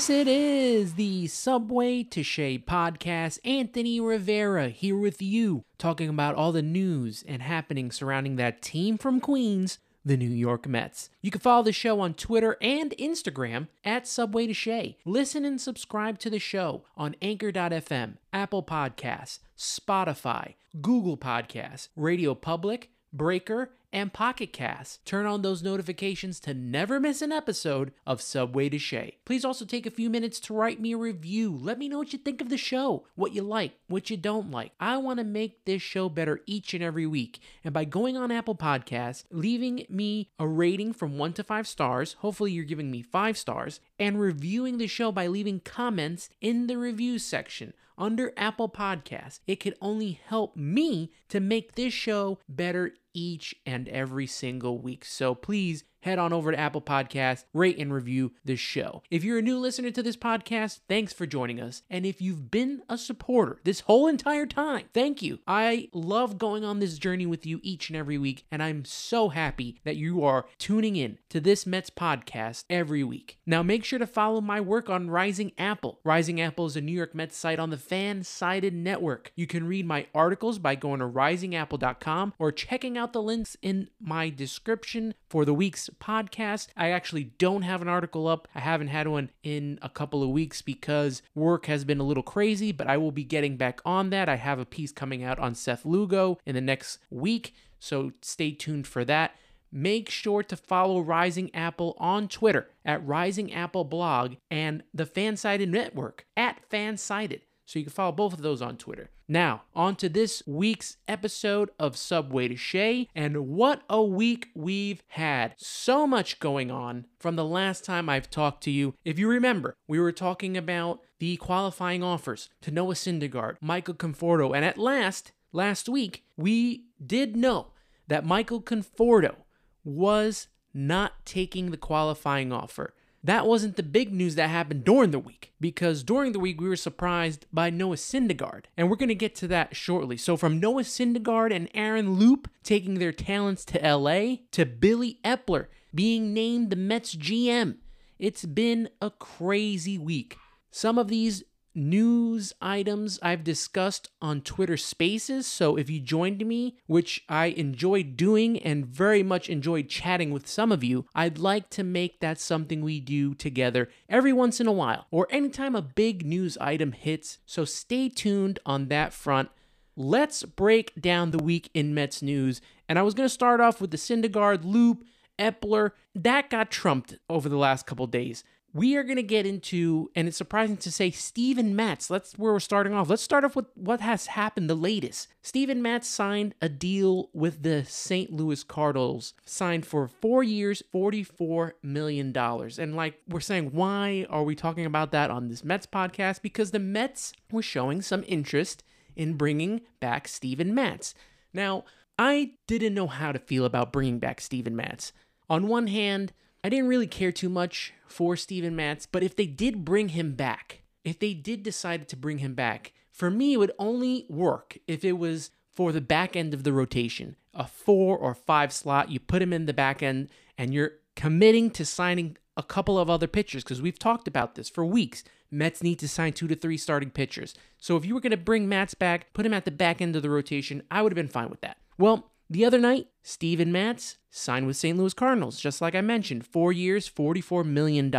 Yes, it is the Subway to Shea podcast. Anthony Rivera here with you, talking about all the news and happenings surrounding that team from Queens, the New York Mets. You can follow the show on Twitter and Instagram at Subway to Shea. Listen and subscribe to the show on Anchor.fm, Apple Podcasts, Spotify, Google Podcasts, Radio Public, Breaker, and Pocket Cast. Turn on those notifications to never miss an episode of Subway to Shea. Please also take a few minutes to write me a review. Let me know what you think of the show, what you like, what you don't like. I want to make this show better each and every week. And by going on Apple Podcasts, leaving me a rating from one to five stars, hopefully you're giving me five stars, and reviewing the show by leaving comments in the review section under Apple Podcasts. It could only help me to make this show better each and every single week. So please head on over to Apple Podcasts, rate and review this show. If you're a new listener to this podcast, thanks for joining us. And if you've been a supporter this whole entire time, thank you. I love going on this journey with you each and every week, and I'm so happy that you are tuning in to this Mets podcast every week. Now, make sure to follow my work on Rising Apple. Rising Apple is a New York Mets site on the Fan Sided Network. You can read my articles by going to risingapple.com or checking out the links in my description for the week's podcast. I actually don't have an article up. I haven't had one in a couple of weeks because work has been a little crazy, but I will be getting back on that. I have a piece coming out on Seth Lugo in the next week, so stay tuned for that. Make sure to follow Rising Apple on Twitter at Rising Apple Blog and the Fansided Network at Fansided. So you can follow both of those on Twitter. Now, on to this week's episode of Subway to Shea, and what a week we've had. So much going on from the last time I've talked to you. If you remember, we were talking about the qualifying offers to Noah Syndergaard, Michael Conforto, and at last, last week, we did know that Michael Conforto was not taking the qualifying offer. That wasn't the big news that happened during the week because during the week we were surprised by Noah Syndergaard, and we're going to get to that shortly. So from Noah Syndergaard and Aaron Loup taking their talents to LA to Billy Eppler being named the Mets GM, it's been a crazy week. Some of these news items I've discussed on Twitter Spaces. So if you joined me, which I enjoyed doing and very much enjoyed chatting with some of you, I'd like to make that something we do together every once in a while or anytime a big news item hits. So stay tuned on that front. Let's break down the week in Mets news. And I was going to start off with the Syndergaard Loup, Eppler. That got trumped over the last couple days we are going to get into, and it's surprising to say, Steven Matz. That's where we're starting off. Let's start off with what has happened the latest. Steven Matz signed a deal with the St. Louis Cardinals, signed for four years, $44 million. And like we're saying, why are we talking about that on this Mets podcast? Because the Mets were showing some interest in bringing back Steven Matz. Now, I didn't know how to feel about bringing back Steven Matz. On one hand, I didn't really care too much for Steven Matz, but if they did bring him back, if they did decide to bring him back, for me, it would only work if it was for the back end of the rotation, a four or five slot. You put him in the back end, and you're committing to signing a couple of other pitchers because we've talked about this for weeks. Mets need to sign two to three starting pitchers. So if you were going to bring Matz back, put him at the back end of the rotation, I would have been fine with that. Well, the other night, Steven Matz signed with St. Louis Cardinals, just like I mentioned, four years, $44 million.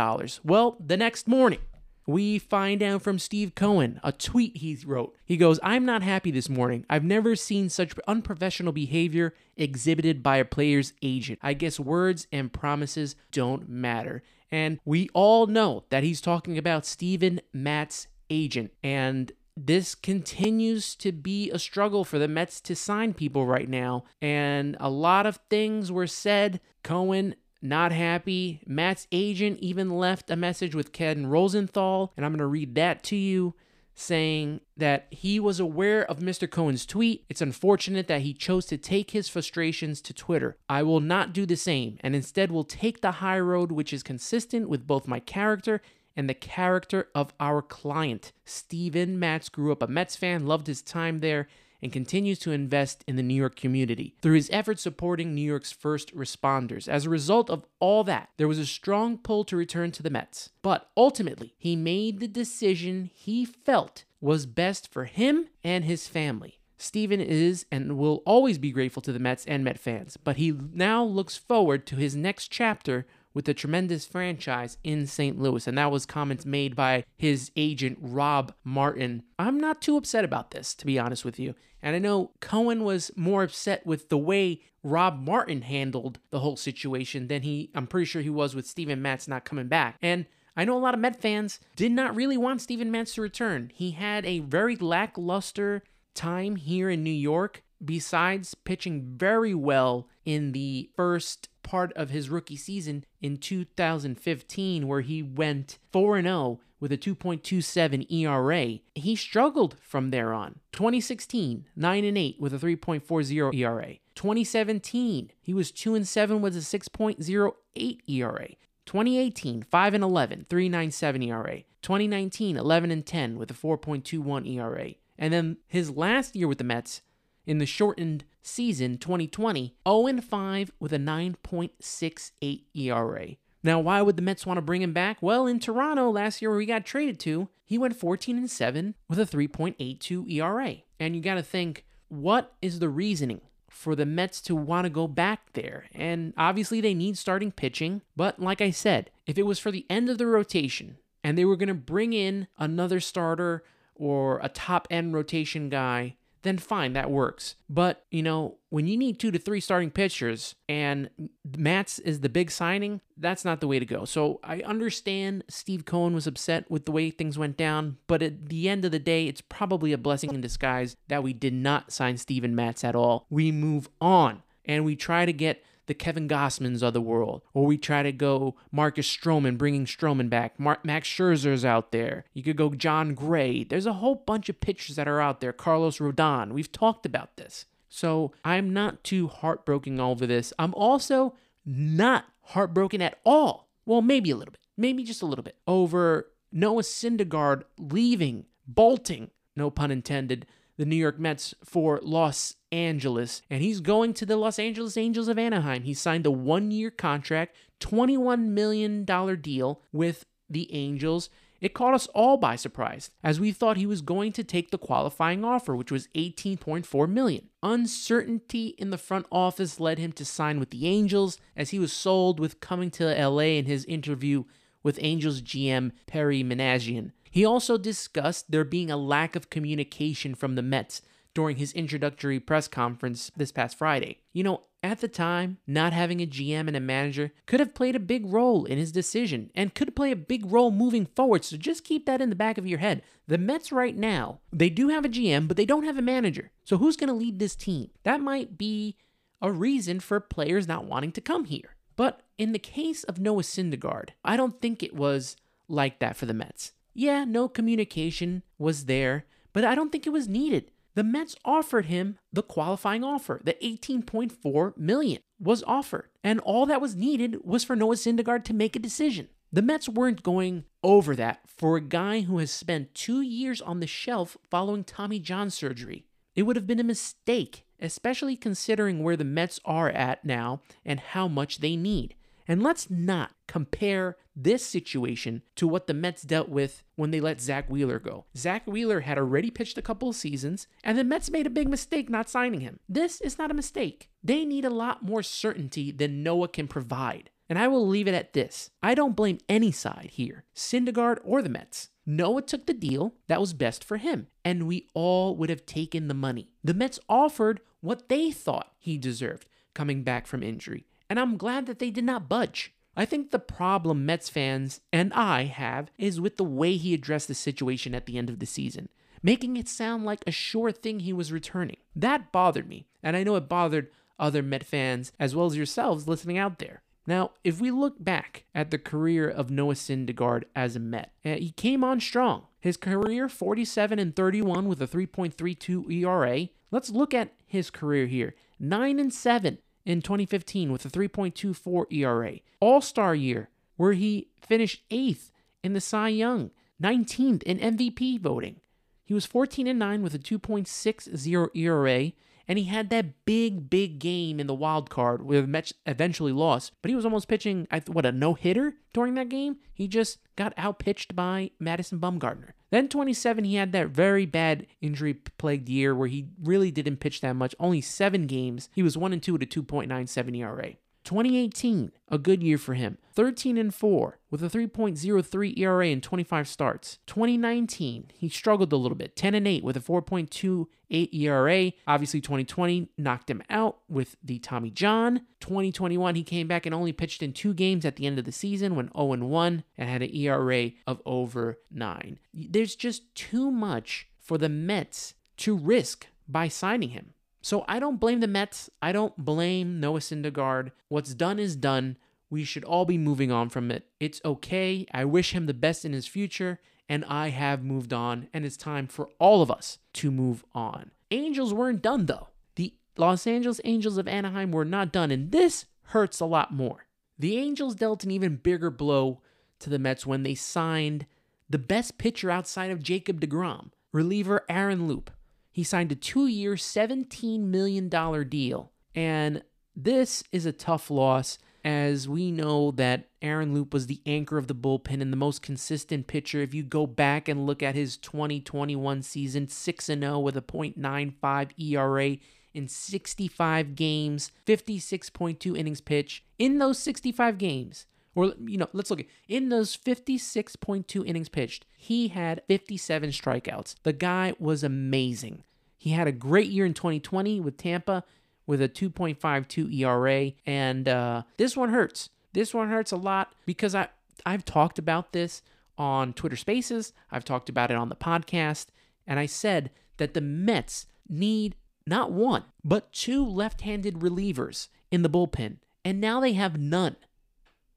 Well, the next morning, we find out from Steve Cohen, a tweet he wrote. He goes, I'm not happy this morning. I've never seen such unprofessional behavior exhibited by a player's agent. I guess words and promises don't matter. And we all know that he's talking about Steven Matz's agent. And this continues to be a struggle for the Mets to sign people right now. And a lot of things were said. Cohen not happy. Matt's agent even left a message with Ken Rosenthal, and I'm going to read that to you saying that he was aware of Mr. Cohen's tweet. It's unfortunate that he chose to take his frustrations to Twitter. I will not do the same and instead will take the high road, which is consistent with both my character and the character of our client. Steven Matz grew up a Mets fan, loved his time there, and continues to invest in the New York community through his efforts supporting New York's first responders. As a result of all that, there was a strong pull to return to the Mets. But ultimately, he made the decision he felt was best for him and his family. Steven is and will always be grateful to the Mets and Met fans, but he now looks forward to his next chapter with the tremendous franchise in St. Louis. And that was comments made by his agent, Rob Martin. I'm not too upset about this, to be honest with you. And I know Cohen was more upset with the way Rob Martin handled the whole situation than he, I'm pretty sure he was with Steven Matz not coming back. And I know a lot of Met fans did not really want Steven Matz to return. He had a very lackluster time here in New York, besides pitching very well in the first part of his rookie season in 2015, where he went 4 0 with a 2.27 ERA. He struggled from there on. 2016, 9 and 8 with a 3.40 ERA. 2017, he was 2 and 7 with a 6.08 ERA. 2018, 5 and 11, 3.97 ERA. 2019, 11 and 10 with a 4.21 ERA. And then his last year with the Mets, in the shortened season 2020, 0 5 with a 9.68 ERA. Now, why would the Mets want to bring him back? Well, in Toronto last year, where he got traded to, he went 14 and 7 with a 3.82 ERA. And you got to think, what is the reasoning for the Mets to want to go back there? And obviously, they need starting pitching. But like I said, if it was for the end of the rotation and they were going to bring in another starter or a top end rotation guy then fine, that works. But, you know, when you need two to three starting pitchers and Matz is the big signing, that's not the way to go. So I understand Steve Cohen was upset with the way things went down, but at the end of the day, it's probably a blessing in disguise that we did not sign Steven Matz at all. We move on and we try to get the Kevin Gausmans of the world, or we try to go Marcus Stroman, bringing Stroman back. Mar- Max Scherzer's out there. You could go Jon Gray. There's a whole bunch of pitchers that are out there. Carlos Rodon. We've talked about this. So I'm not too heartbroken over this. I'm also not heartbroken at all. Well, maybe a little bit. Maybe just a little bit. Over Noah Syndergaard leaving, bolting, no pun intended, the New York Mets for Los Angeles, and he's going to the Los Angeles Angels of Anaheim. He signed a one year contract, $21 million deal with the Angels. It caught us all by surprise, as we thought he was going to take the qualifying offer, which was 18.4 million. Uncertainty in the front office led him to sign with the Angels, as he was sold with coming to LA in his interview with Angels GM Perry Minasian. He also discussed there being a lack of communication from the Mets during his introductory press conference this past Friday. You know, at the time, not having a GM and a manager could have played a big role in his decision and could play a big role moving forward. So just keep that in the back of your head. The Mets right now, they do have a GM, but they don't have a manager. So who's going to lead this team? That might be a reason for players not wanting to come here. But in the case of Noah Syndergaard, I don't think it was like that for the Mets. Yeah, no communication was there, but I don't think it was needed. The Mets offered him the qualifying offer. The 18.4 million was offered, and all that was needed was for Noah Syndergaard to make a decision. The Mets weren't going over that for a guy who has spent 2 years on the shelf following Tommy John surgery. It would have been a mistake, especially considering where the Mets are at now and how much they need. And let's not compare this situation to what the Mets dealt with when they let Zach Wheeler go. Zach Wheeler had already pitched a couple of seasons, and the Mets made a big mistake not signing him. This is not a mistake. They need a lot more certainty than Noah can provide. And I will leave it at this. I don't blame any side here, Syndergaard or the Mets. Noah took the deal that was best for him, and we all would have taken the money. The Mets offered what they thought he deserved coming back from injury and I'm glad that they did not budge. I think the problem Mets fans and I have is with the way he addressed the situation at the end of the season. making it sound like a sure thing he was returning. That bothered me, and I know it bothered other Met fans as well as yourselves listening out there. Now, if we look back at the career of Noah Syndergaard as a Met, uh, he came on strong. His career 47 and 31 with a 3.32 ERA. Let's look at his career here. 9 and 7 in 2015 with a 3.24 ERA. All-Star year where he finished 8th in the Cy Young, 19th in MVP voting. He was 14 and 9 with a 2.60 ERA and he had that big, big game in the wild card where the Mets eventually lost. But he was almost pitching, what, a no hitter during that game? He just got outpitched by Madison Bumgarner. Then 27, he had that very bad injury plagued year where he really didn't pitch that much, only seven games. He was 1 and 2 with a 2.97 ERA. 2018, a good year for him. 13 and 4 with a 3.03 ERA in 25 starts. 2019, he struggled a little bit. 10 and 8 with a 4.28 ERA. Obviously 2020 knocked him out with the Tommy John. 2021, he came back and only pitched in 2 games at the end of the season when 0 and 1 and had an ERA of over 9. There's just too much for the Mets to risk by signing him. So I don't blame the Mets. I don't blame Noah Syndergaard. What's done is done. We should all be moving on from it. It's okay. I wish him the best in his future, and I have moved on, and it's time for all of us to move on. Angels weren't done, though. The Los Angeles Angels of Anaheim were not done, and this hurts a lot more. The Angels dealt an even bigger blow to the Mets when they signed the best pitcher outside of Jacob DeGrom, reliever Aaron Loup. He signed a two year, $17 million deal. And this is a tough loss as we know that Aaron Loup was the anchor of the bullpen and the most consistent pitcher. If you go back and look at his 2021 season, 6 0 with a .95 ERA in 65 games, 56.2 innings pitched. In those 65 games, or, you know, let's look at in those 56.2 innings pitched, he had 57 strikeouts. The guy was amazing. He had a great year in 2020 with Tampa with a 2.52 ERA. And uh, this one hurts. This one hurts a lot because I, I've talked about this on Twitter Spaces, I've talked about it on the podcast, and I said that the Mets need not one, but two left handed relievers in the bullpen. And now they have none.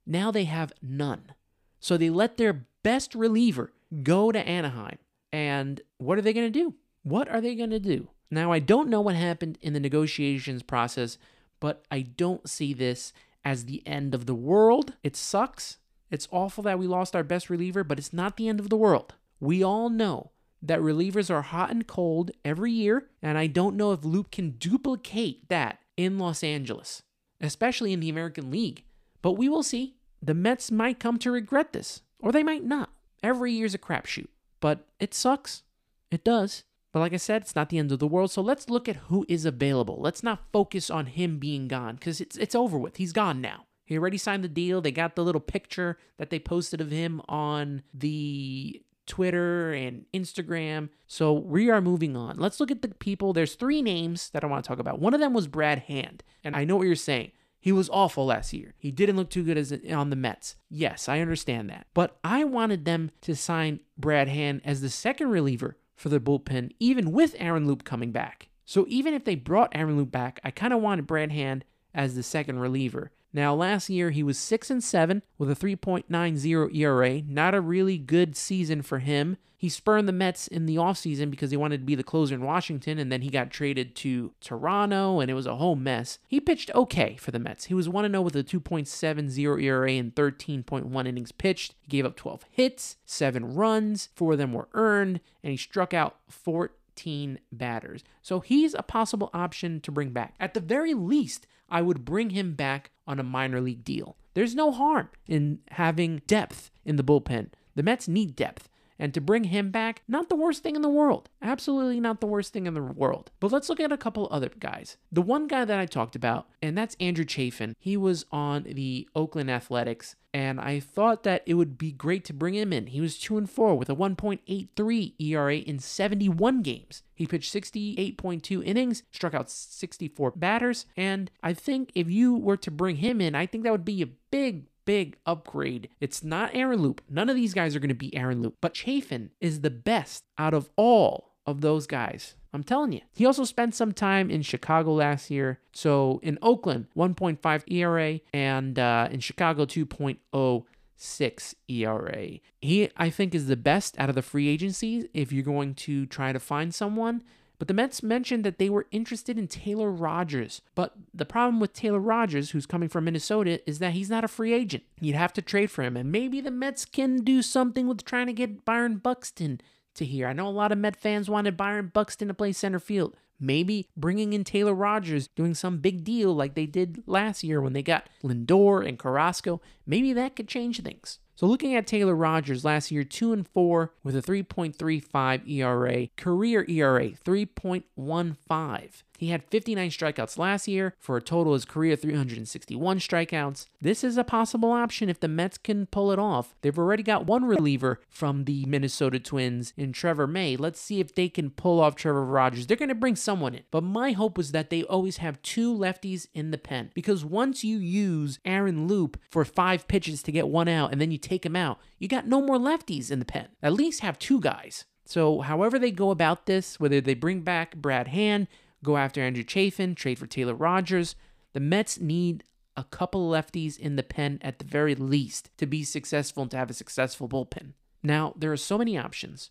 Now they have none. So they let their best reliever go to Anaheim. And what are they going to do? What are they going to do? Now, I don't know what happened in the negotiations process, but I don't see this as the end of the world. It sucks. It's awful that we lost our best reliever, but it's not the end of the world. We all know that relievers are hot and cold every year, and I don't know if Loup can duplicate that in Los Angeles, especially in the American League. But we will see. The Mets might come to regret this, or they might not. Every year's a crapshoot, but it sucks. It does. But like I said, it's not the end of the world. So let's look at who is available. Let's not focus on him being gone because it's it's over with. He's gone now. He already signed the deal. They got the little picture that they posted of him on the Twitter and Instagram. So we are moving on. Let's look at the people. There's three names that I want to talk about. One of them was Brad Hand. And I know what you're saying. He was awful last year. He didn't look too good as on the Mets. Yes, I understand that. But I wanted them to sign Brad Hand as the second reliever for their bullpen, even with Aaron Loup coming back. So even if they brought Aaron Loup back, I kind of wanted Brad Hand as the second reliever. Now, last year he was 6 and 7 with a 3.90 ERA. Not a really good season for him. He spurned the Mets in the offseason because he wanted to be the closer in Washington, and then he got traded to Toronto, and it was a whole mess. He pitched okay for the Mets. He was 1 0 with a 2.70 ERA and 13.1 innings pitched. He gave up 12 hits, 7 runs, 4 of them were earned, and he struck out 14 batters. So he's a possible option to bring back. At the very least, I would bring him back on a minor league deal. There's no harm in having depth in the bullpen. The Mets need depth. And to bring him back, not the worst thing in the world. Absolutely not the worst thing in the world. But let's look at a couple other guys. The one guy that I talked about, and that's Andrew Chafin. He was on the Oakland Athletics, and I thought that it would be great to bring him in. He was 2 and 4 with a 1.83 ERA in 71 games. He pitched 68.2 innings, struck out 64 batters, and I think if you were to bring him in, I think that would be a big, big upgrade. It's not Aaron Loup. None of these guys are going to be Aaron Loup, but Chafin is the best out of all of those guys. I'm telling you. He also spent some time in Chicago last year. So in Oakland, 1.5 ERA, and uh, in Chicago, 2.06 ERA. He, I think, is the best out of the free agencies if you're going to try to find someone. But the Mets mentioned that they were interested in Taylor Rogers. But the problem with Taylor Rogers, who's coming from Minnesota, is that he's not a free agent. You'd have to trade for him. And maybe the Mets can do something with trying to get Byron Buxton to here. I know a lot of Met fans wanted Byron Buxton to play center field. Maybe bringing in Taylor Rogers, doing some big deal like they did last year when they got Lindor and Carrasco, maybe that could change things. So looking at Taylor Rogers last year, 2 and 4 with a 3.35 ERA, career ERA 3.15. He had 59 strikeouts last year for a total of his career 361 strikeouts. This is a possible option if the Mets can pull it off. They've already got one reliever from the Minnesota Twins in Trevor May. Let's see if they can pull off Trevor Rogers. They're going to bring someone in. But my hope was that they always have two lefties in the pen because once you use Aaron Loup for five pitches to get one out and then you take him out, you got no more lefties in the pen. At least have two guys. So, however they go about this, whether they bring back Brad Hand, go after Andrew Chafin, trade for Taylor Rogers. The Mets need a couple lefties in the pen at the very least to be successful and to have a successful bullpen. Now, there are so many options,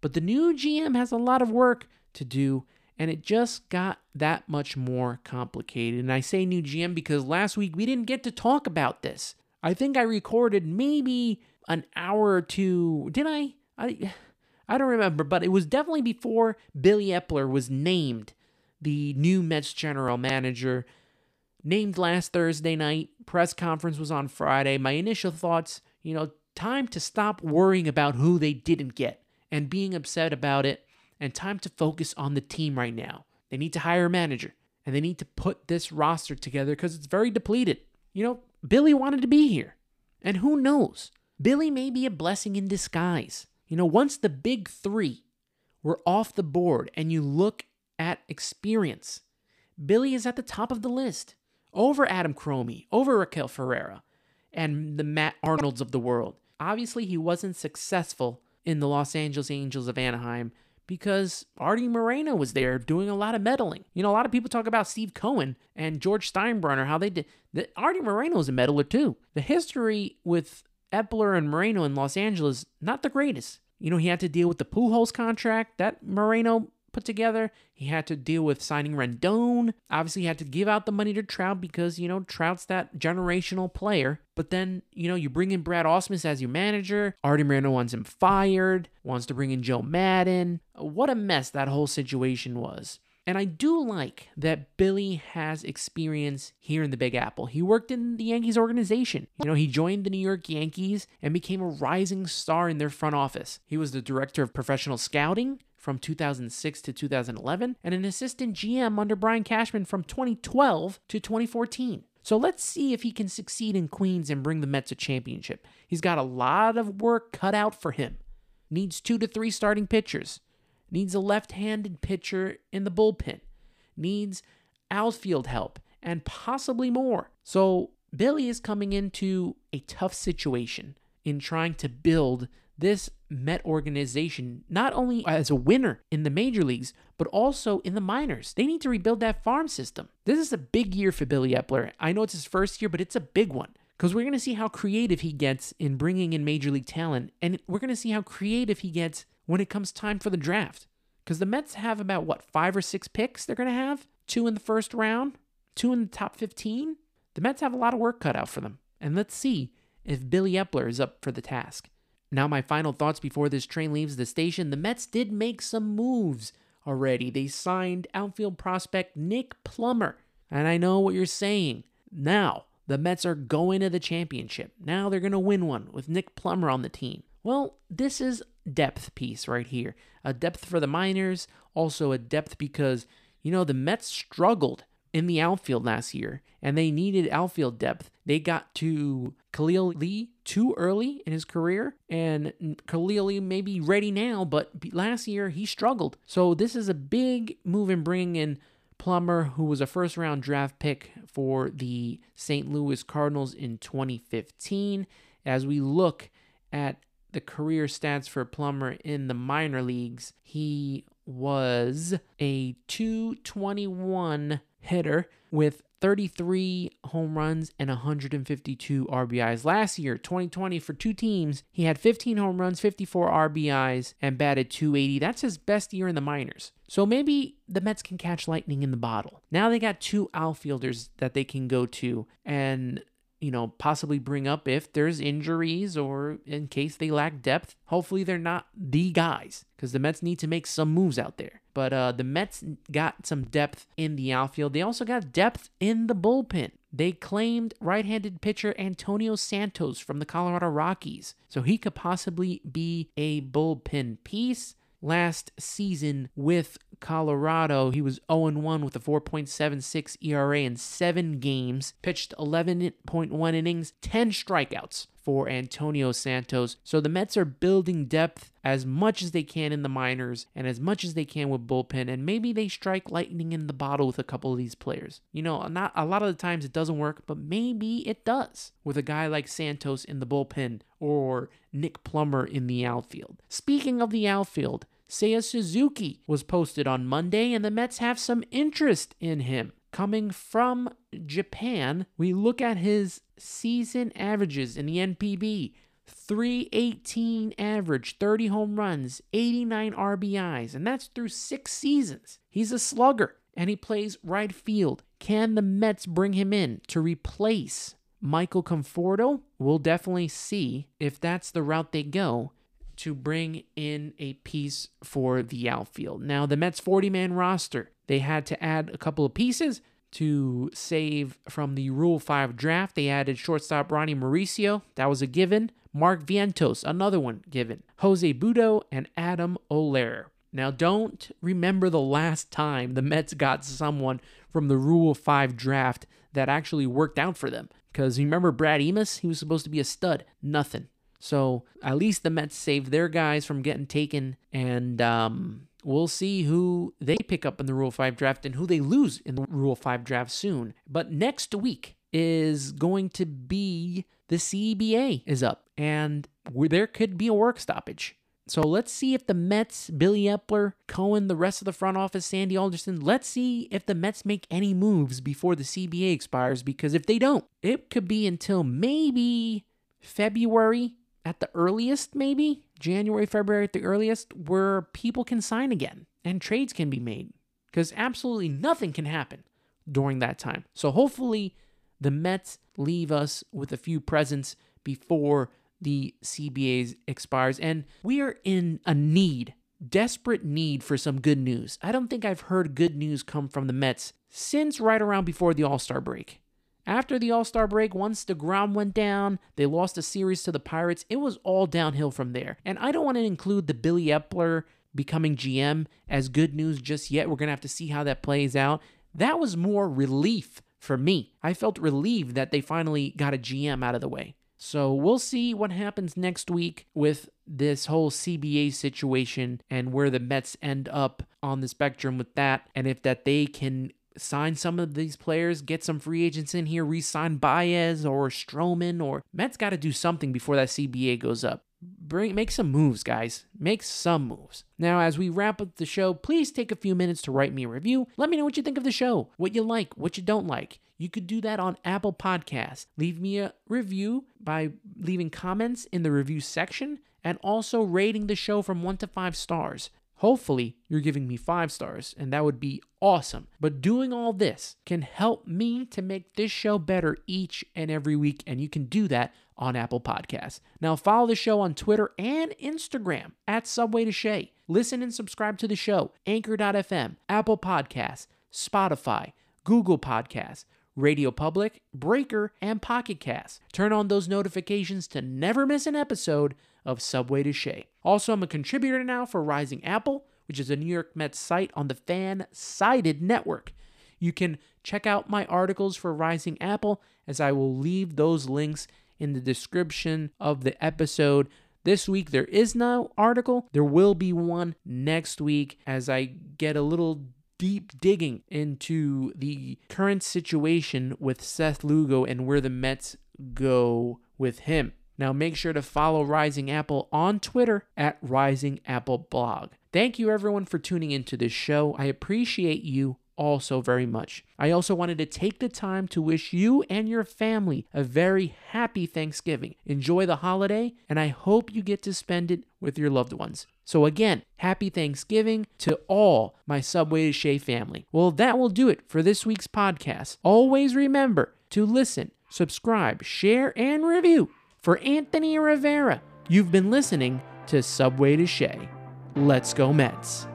but the new GM has a lot of work to do, and it just got that much more complicated. And I say new GM because last week we didn't get to talk about this. I think I recorded maybe an hour or two. Did I? I I don't remember, but it was definitely before Billy Eppler was named the new Mets general manager, named last Thursday night. Press conference was on Friday. My initial thoughts, you know, time to stop worrying about who they didn't get and being upset about it, and time to focus on the team right now. They need to hire a manager and they need to put this roster together because it's very depleted. You know, Billy wanted to be here. And who knows? Billy may be a blessing in disguise. You know, once the big three were off the board and you look at experience. Billy is at the top of the list, over Adam Cromie, over Raquel Ferreira, and the Matt Arnolds of the world. Obviously, he wasn't successful in the Los Angeles Angels of Anaheim because Arte Moreno was there doing a lot of meddling. You know, a lot of people talk about Steve Cohen and George Steinbrenner, how they did. The, Arte Moreno is a meddler too. The history with Eppler and Moreno in Los Angeles, not the greatest. You know, he had to deal with the Pujols contract. That Moreno put together. He had to deal with signing Rendon. Obviously, he had to give out the money to Trout because, you know, Trout's that generational player. But then, you know, you bring in Brad Ausmus as your manager. Arte Moreno wants him fired, wants to bring in Joe Maddon. What a mess that whole situation was. And I do like that Billy has experience here in the Big Apple. He worked in the Yankees organization. You know, he joined the New York Yankees and became a rising star in their front office. He was the director of professional scouting, from 2006 to 2011 and an assistant GM under Brian Cashman from 2012 to 2014. So let's see if he can succeed in Queens and bring the Mets a championship. He's got a lot of work cut out for him. Needs two to three starting pitchers. Needs a left handed pitcher in the bullpen. Needs outfield help and possibly more. So Billy is coming into a tough situation in trying to build this Met organization not only as a winner in the major leagues, but also in the minors. They need to rebuild that farm system. This is a big year for Billy Eppler. I know it's his first year, but it's a big one because we're going to see how creative he gets in bringing in major league talent, and we're going to see how creative he gets when it comes time for the draft. Because the Mets have about what five or six picks they're going to have, two in the first round, two in the top 15. The Mets have a lot of work cut out for them, and let's see if Billy Eppler is up for the task. Now, my final thoughts before this train leaves the station the Mets did make some moves already. They signed outfield prospect Nick Plummer. And I know what you're saying. Now, the Mets are going to the championship. Now they're going to win one with Nick Plummer on the team. Well, this is depth piece right here. A depth for the minors, also a depth because, you know, the Mets struggled in the outfield last year, and they needed outfield depth. They got to Khalil Lee too early in his career, and Khalil Lee may be ready now, but last year he struggled. So this is a big move in bringing in Plummer, who was a first round draft pick for the St. Louis Cardinals in 2015. As we look at the career stats for Plummer in the minor leagues, he was a 221 hitter with 33 home runs and 152 RBIs. Last year, 2020, for two teams, he had 15 home runs, 54 RBIs, and batted 280. That's his best year in the minors. So maybe the Mets can catch lightning in the bottle. Now they got two outfielders that they can go to and you know, possibly bring up if there's injuries or in case they lack depth. Hopefully, they're not the guys because the Mets need to make some moves out there. But uh, the Mets got some depth in the outfield. They also got depth in the bullpen. They claimed right handed pitcher Antonio Santos from the Colorado Rockies. So he could possibly be a bullpen piece last season with Colorado. He was 0 1 with a 4.76 ERA in seven games, pitched 11.1 innings, 10 strikeouts for Antonio Santos. So the Mets are building depth as much as they can in the minors and as much as they can with bullpen and maybe they strike lightning in the bottle with a couple of these players. You know, not a lot of the times it doesn't work, but maybe it does with a guy like Santos in the bullpen or Nick Plummer in the outfield. Speaking of the outfield, Seiya Suzuki was posted on Monday, and the Mets have some interest in him. Coming from Japan, we look at his season averages in the NPB 318 average, 30 home runs, 89 RBIs, and that's through six seasons. He's a slugger and he plays right field. Can the Mets bring him in to replace Michael Conforto? We'll definitely see if that's the route they go to bring in a piece for the outfield. Now, the Mets 40 man roster, they had to add a couple of pieces to save from the Rule 5 draft. They added shortstop Ronny Mauricio, that was a given. Mark Vientos, another one given. Jose Butto and Adam Oller. Now, don't remember the last time the Mets got someone from the Rule 5 draft that actually worked out for them. Because remember Brad Emaus? He was supposed to be a stud. Nothing. So at least the Mets saved their guys from getting taken, and um, we'll see who they pick up in the Rule 5 draft and who they lose in the Rule 5 draft soon. But next week is going to be the CBA is up, and there could be a work stoppage. So let's see if the Mets, Billy Eppler, Cohen, the rest of the front office, Sandy Alderson, let's see if the Mets make any moves before the CBA expires because if they don't, it could be until maybe February at the earliest, maybe January, February at the earliest, where people can sign again and trades can be made because absolutely nothing can happen during that time. So hopefully the Mets leave us with a few presents before the CBA expires. And we are in a need, desperate need for some good news. I don't think I've heard good news come from the Mets since right around before the All Star break. After the All Star break, once DeGrom went down, they lost a series to the Pirates. It was all downhill from there. And I don't want to include the Billy Eppler becoming GM as good news just yet. We're going to have to see how that plays out. That was more relief for me. I felt relieved that they finally got a GM out of the way. So we'll see what happens next week with this whole CBA situation and where the Mets end up on the spectrum with that, and if that they can sign some of these players, get some free agents in here, re-sign Baez or Stroman, or Mets got to do something before that CBA goes up. Bring make some moves, guys. Make some moves. Now, as we wrap up the show, please take a few minutes to write me a review. Let me know what you think of the show, what you like, what you don't like. You could do that on Apple Podcasts. Leave me a review by leaving comments in the review section and also rating the show from one to five stars. Hopefully, you're giving me five stars, and that would be awesome. But doing all this can help me to make this show better each and every week, and you can do that on Apple Podcasts. Now, follow the show on Twitter and Instagram at Subway to Shea. Listen and subscribe to the show, Anchor.fm, Apple Podcasts, Spotify, Google Podcasts, Radio Public, Breaker, and Pocket Cast. Turn on those notifications to never miss an episode of Subway to Shea. Also, I'm a contributor now for Rising Apple, which is a New York Mets site on the FanSided network. You can check out my articles for Rising Apple, as I will leave those links in the description of the episode. This week, there is no article. There will be one next week as I get a little deep digging into the current situation with Seth Lugo and where the Mets go with him. Now make sure to follow Rising Apple on Twitter at Rising Apple Blog. Thank you everyone for tuning into this show. I appreciate you all so very much. I also wanted to take the time to wish you and your family a very happy Thanksgiving. Enjoy the holiday, and I hope you get to spend it with your loved ones. So, again, happy Thanksgiving to all my Subway to Shea family. Well, that will do it for this week's podcast. Always remember to listen, subscribe, share, and review. For Anthony Rivera, you've been listening to Subway to Shea. Let's go, Mets.